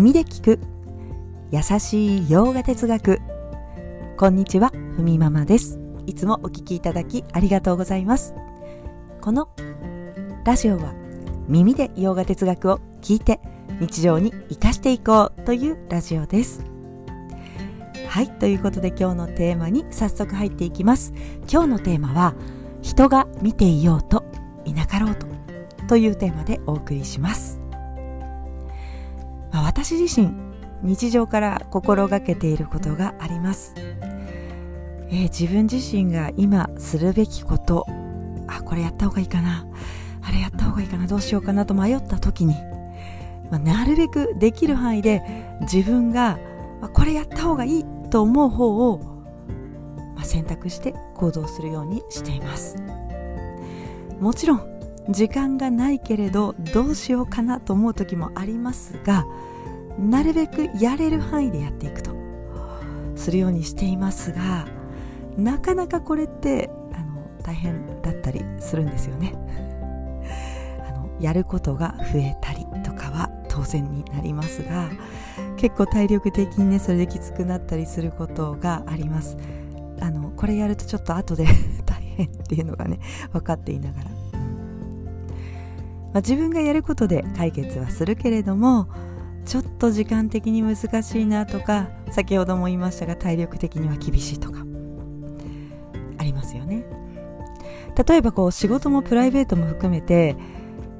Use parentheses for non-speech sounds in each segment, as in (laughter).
耳で聞く。優しい洋画哲学。こんにちはふみママです。いつもお聞きいただきありがとうございます。このラジオは耳で洋画哲学を聞いて日常に生かしていこうというラジオです。はいということで今日のテーマに早速入っていきます。今日のテーマは人が見ていようといなかろうとというテーマでお送りします、まあ、私自身日常から心がけていることがあります、えー、自分自身が今するべきこと。あこれやった方がいいかな。あれやった方がいいかな。どうしようかなと迷った時に、まあ、なるべくできる範囲で自分が、ま、これやった方がいいと思う方を、ま、選択して行動するようにしています。もちろん時間がないけれどどうしようかなと思う時もありますがなるべくやれる範囲でやっていくと。するようにしていますがなかなかこれってあの大変だったりするんですよね。(laughs) あのやることが増えたりとかは当然になりますが結構体力的にねそれできつくなったりすることがあります。あのこれやるとちょっと後で (laughs) 大変っていうのがね分かっていながら、まあ、自分がやることで解決はするけれどもちょっと時間的に難しいなとか先ほども言いましたが体力的には厳しいとかありますよね。例えばこう仕事もプライベートも含めて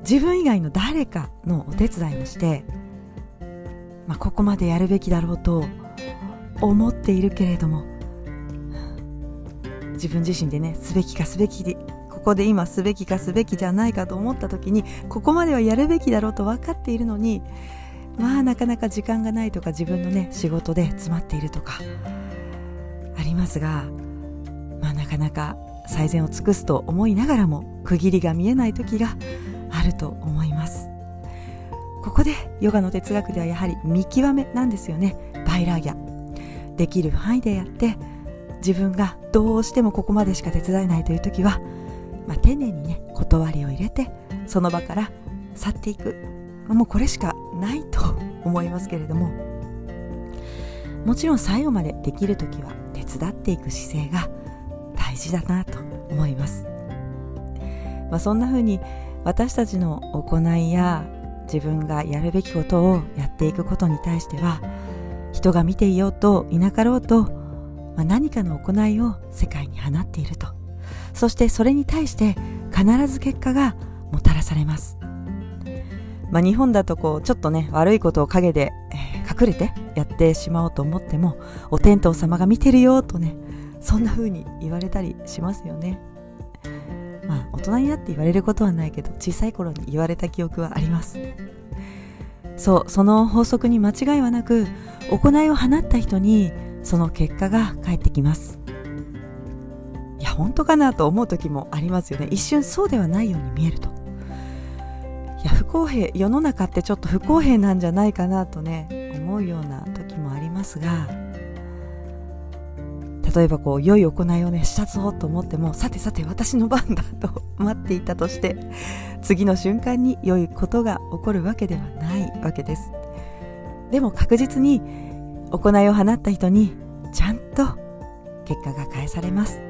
自分以外の誰かのお手伝いをしてまあ、ここまでやるべきだろうと思っているけれども自分自身でねすべきかすべきここで今すべきかすべきじゃないかと思った時にここまではやるべきだろうと分かっているのにまあなかなか時間がないとか自分のね仕事で詰まっているとかありますがまあなかなか最善を尽くすと思いながらも区切りが見えない時があると思います。ここでヨガの哲学ではやはり見極めなんですよね。バイラーギャ。できる範囲でやって自分がどうしてもここまでしか手伝えないという時は、まあ、丁寧にね断りを入れてその場から去っていく、もうこれしかないと思いますけれども。もちろん最後までできる時は手伝っていく姿勢が大事だなと思います、まあ、そんな風に私たちの行いや自分がやるべきことをやっていくことに対しては人が見ていようといなかろうと、まあ、何かの行いを世界に放っていると。そしてそれに対して必ず結果がもたらされます、まあ、日本だとこうちょっとね悪いことを陰で、えー、隠れてやってしまおうと思ってもお天道様が見てるよとねそんな風に言われたりしますよね。まあ大人になって言われることはないけど小さい頃に言われた記憶はあります。そうその法則に間違いはなく行いを放った人にその結果が返ってきます。本当かなと思う時もありますよね。一瞬そうではないように見えると。いや不公平世の中ってちょっと不公平なんじゃないかなとね思うような時もありますが例えばこう良い行いをねしたぞと思ってもさてさて私の番だと (laughs) 待っていたとして次の瞬間に良いことが起こるわけではないわけです。でも確実に行いを放った人にちゃんと結果が返されます。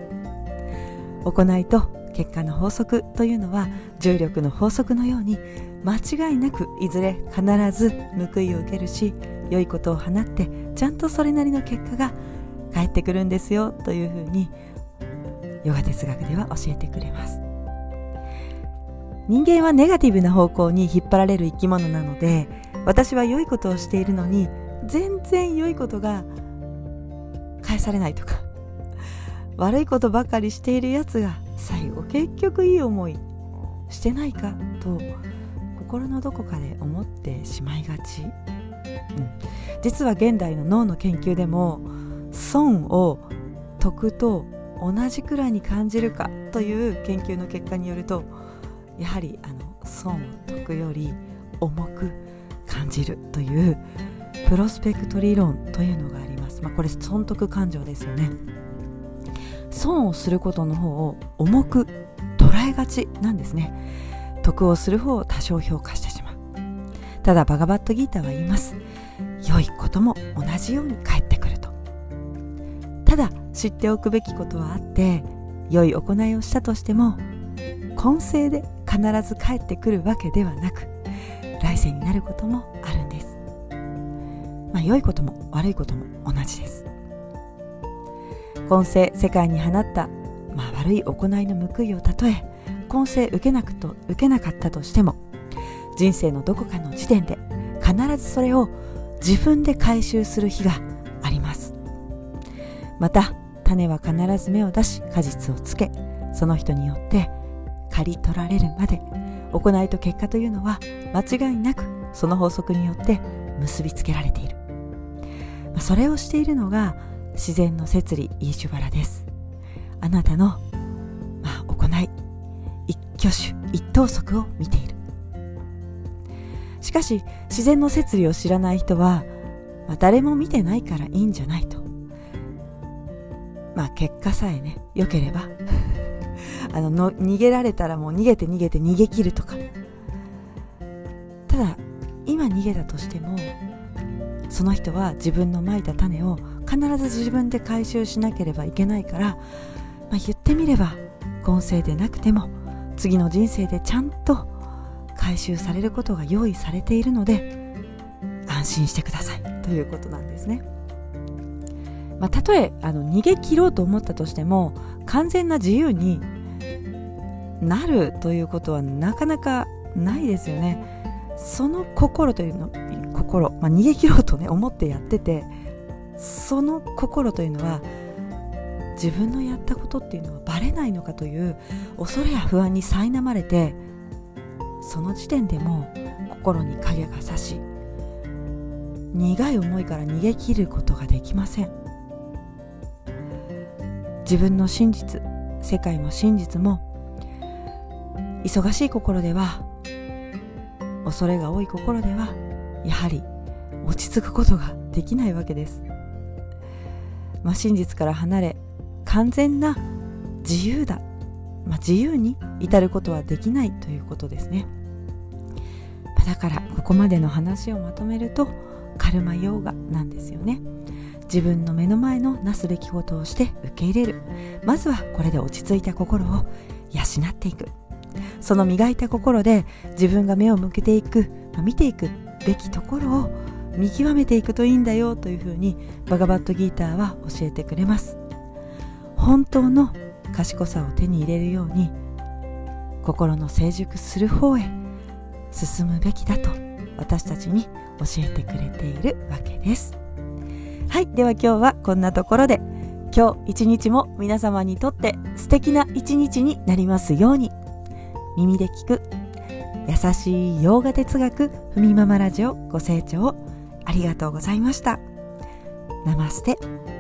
行いと結果の法則というのは重力の法則のように間違いなくいずれ必ず報いを受けるし良いことを放ってちゃんとそれなりの結果が返ってくるんですよというふうにヨガ哲学では教えてくれます人間はネガティブな方向に引っ張られる生き物なので私は良いことをしているのに全然良いことが返されないとか悪いことばかりしているやつが最後結局いい思いしてないかと心のどこかで思ってしまいがち、うん、実は現代の脳の研究でも損を得と同じくらいに感じるかという研究の結果によるとやはりあの損を得より重く感じるというプロスペクト理論というのがあります、まあ、これ損得感情ですよね。損をすることの方を重く捉えがちなんですね。得をする方を多少評価してしまう。ただバガバットギーターは言います。良いことも同じように返ってくると。ただ知っておくべきことはあって良い行いをしたとしても今世で必ず帰ってくるわけではなく来世になることもあるんです。まあ良いことも悪いことも同じです。今世世界に放った、まあ、悪い行いの報いをたとえ今世受けなくと受けなかったとしても人生のどこかの時点で必ずそれを自分で回収する日があります。また種は必ず芽を出し果実をつけその人によって刈り取られるまで行いと結果というのは間違いなくその法則によって結びつけられている。それをしているのが自然の摂理イーシュバラです。あなたの、まあ、行い一挙手一投足を見ている。しかし自然の摂理を知らない人は、まあ、誰も見てないからいいんじゃないと。まあ結果さえね良ければ (laughs) あのの逃げられたらもう逃げて逃げて逃げ切るとか。ただ今逃げたとしてもその人は自分のまいた種を必ず自分で回収しなければいけないから、まあ、言ってみれば今世でなくても次の人生でちゃんと回収されることが用意されているので安心してくださいということなんですね。まあ、たとえあの逃げ切ろうと思ったとしても完全な自由になるということはなかなかないですよね。その心というの心、まあ、逃げ切ろうとね思ってやっててその心というのは自分のやったことっていうのはバレないのかという恐れや不安に苛まれてその時点でも心に影が差し苦い思いから逃げ切ることができません。自分の真実世界も真実も忙しい心では恐れが多い心ではやはり落ち着くことができないわけです、まあ、真実から離れ完全な自由だ、まあ、自由に至ることはできないということですね。だからここまでの話をまとめるとカルマヨーガなんですよね。自分の目の前のなすべきことをして受け入れる。まずはこれで落ち着いた心を養っていく。その磨いた心で自分が目を向けていく。ま見ていく。べきところを見極めていくといいんだよというふうにバガバットギーターは教えてくれます。本当の賢さを手に入れるように心の成熟する方へ進むべきだと私たちに教えてくれているわけです。はいでは今日はこんなところで今日一日も皆様にとって素敵な一日になりますように。耳で聞く優しい洋画哲学ふみママラジオご清聴ありがとうございました。ナマステ。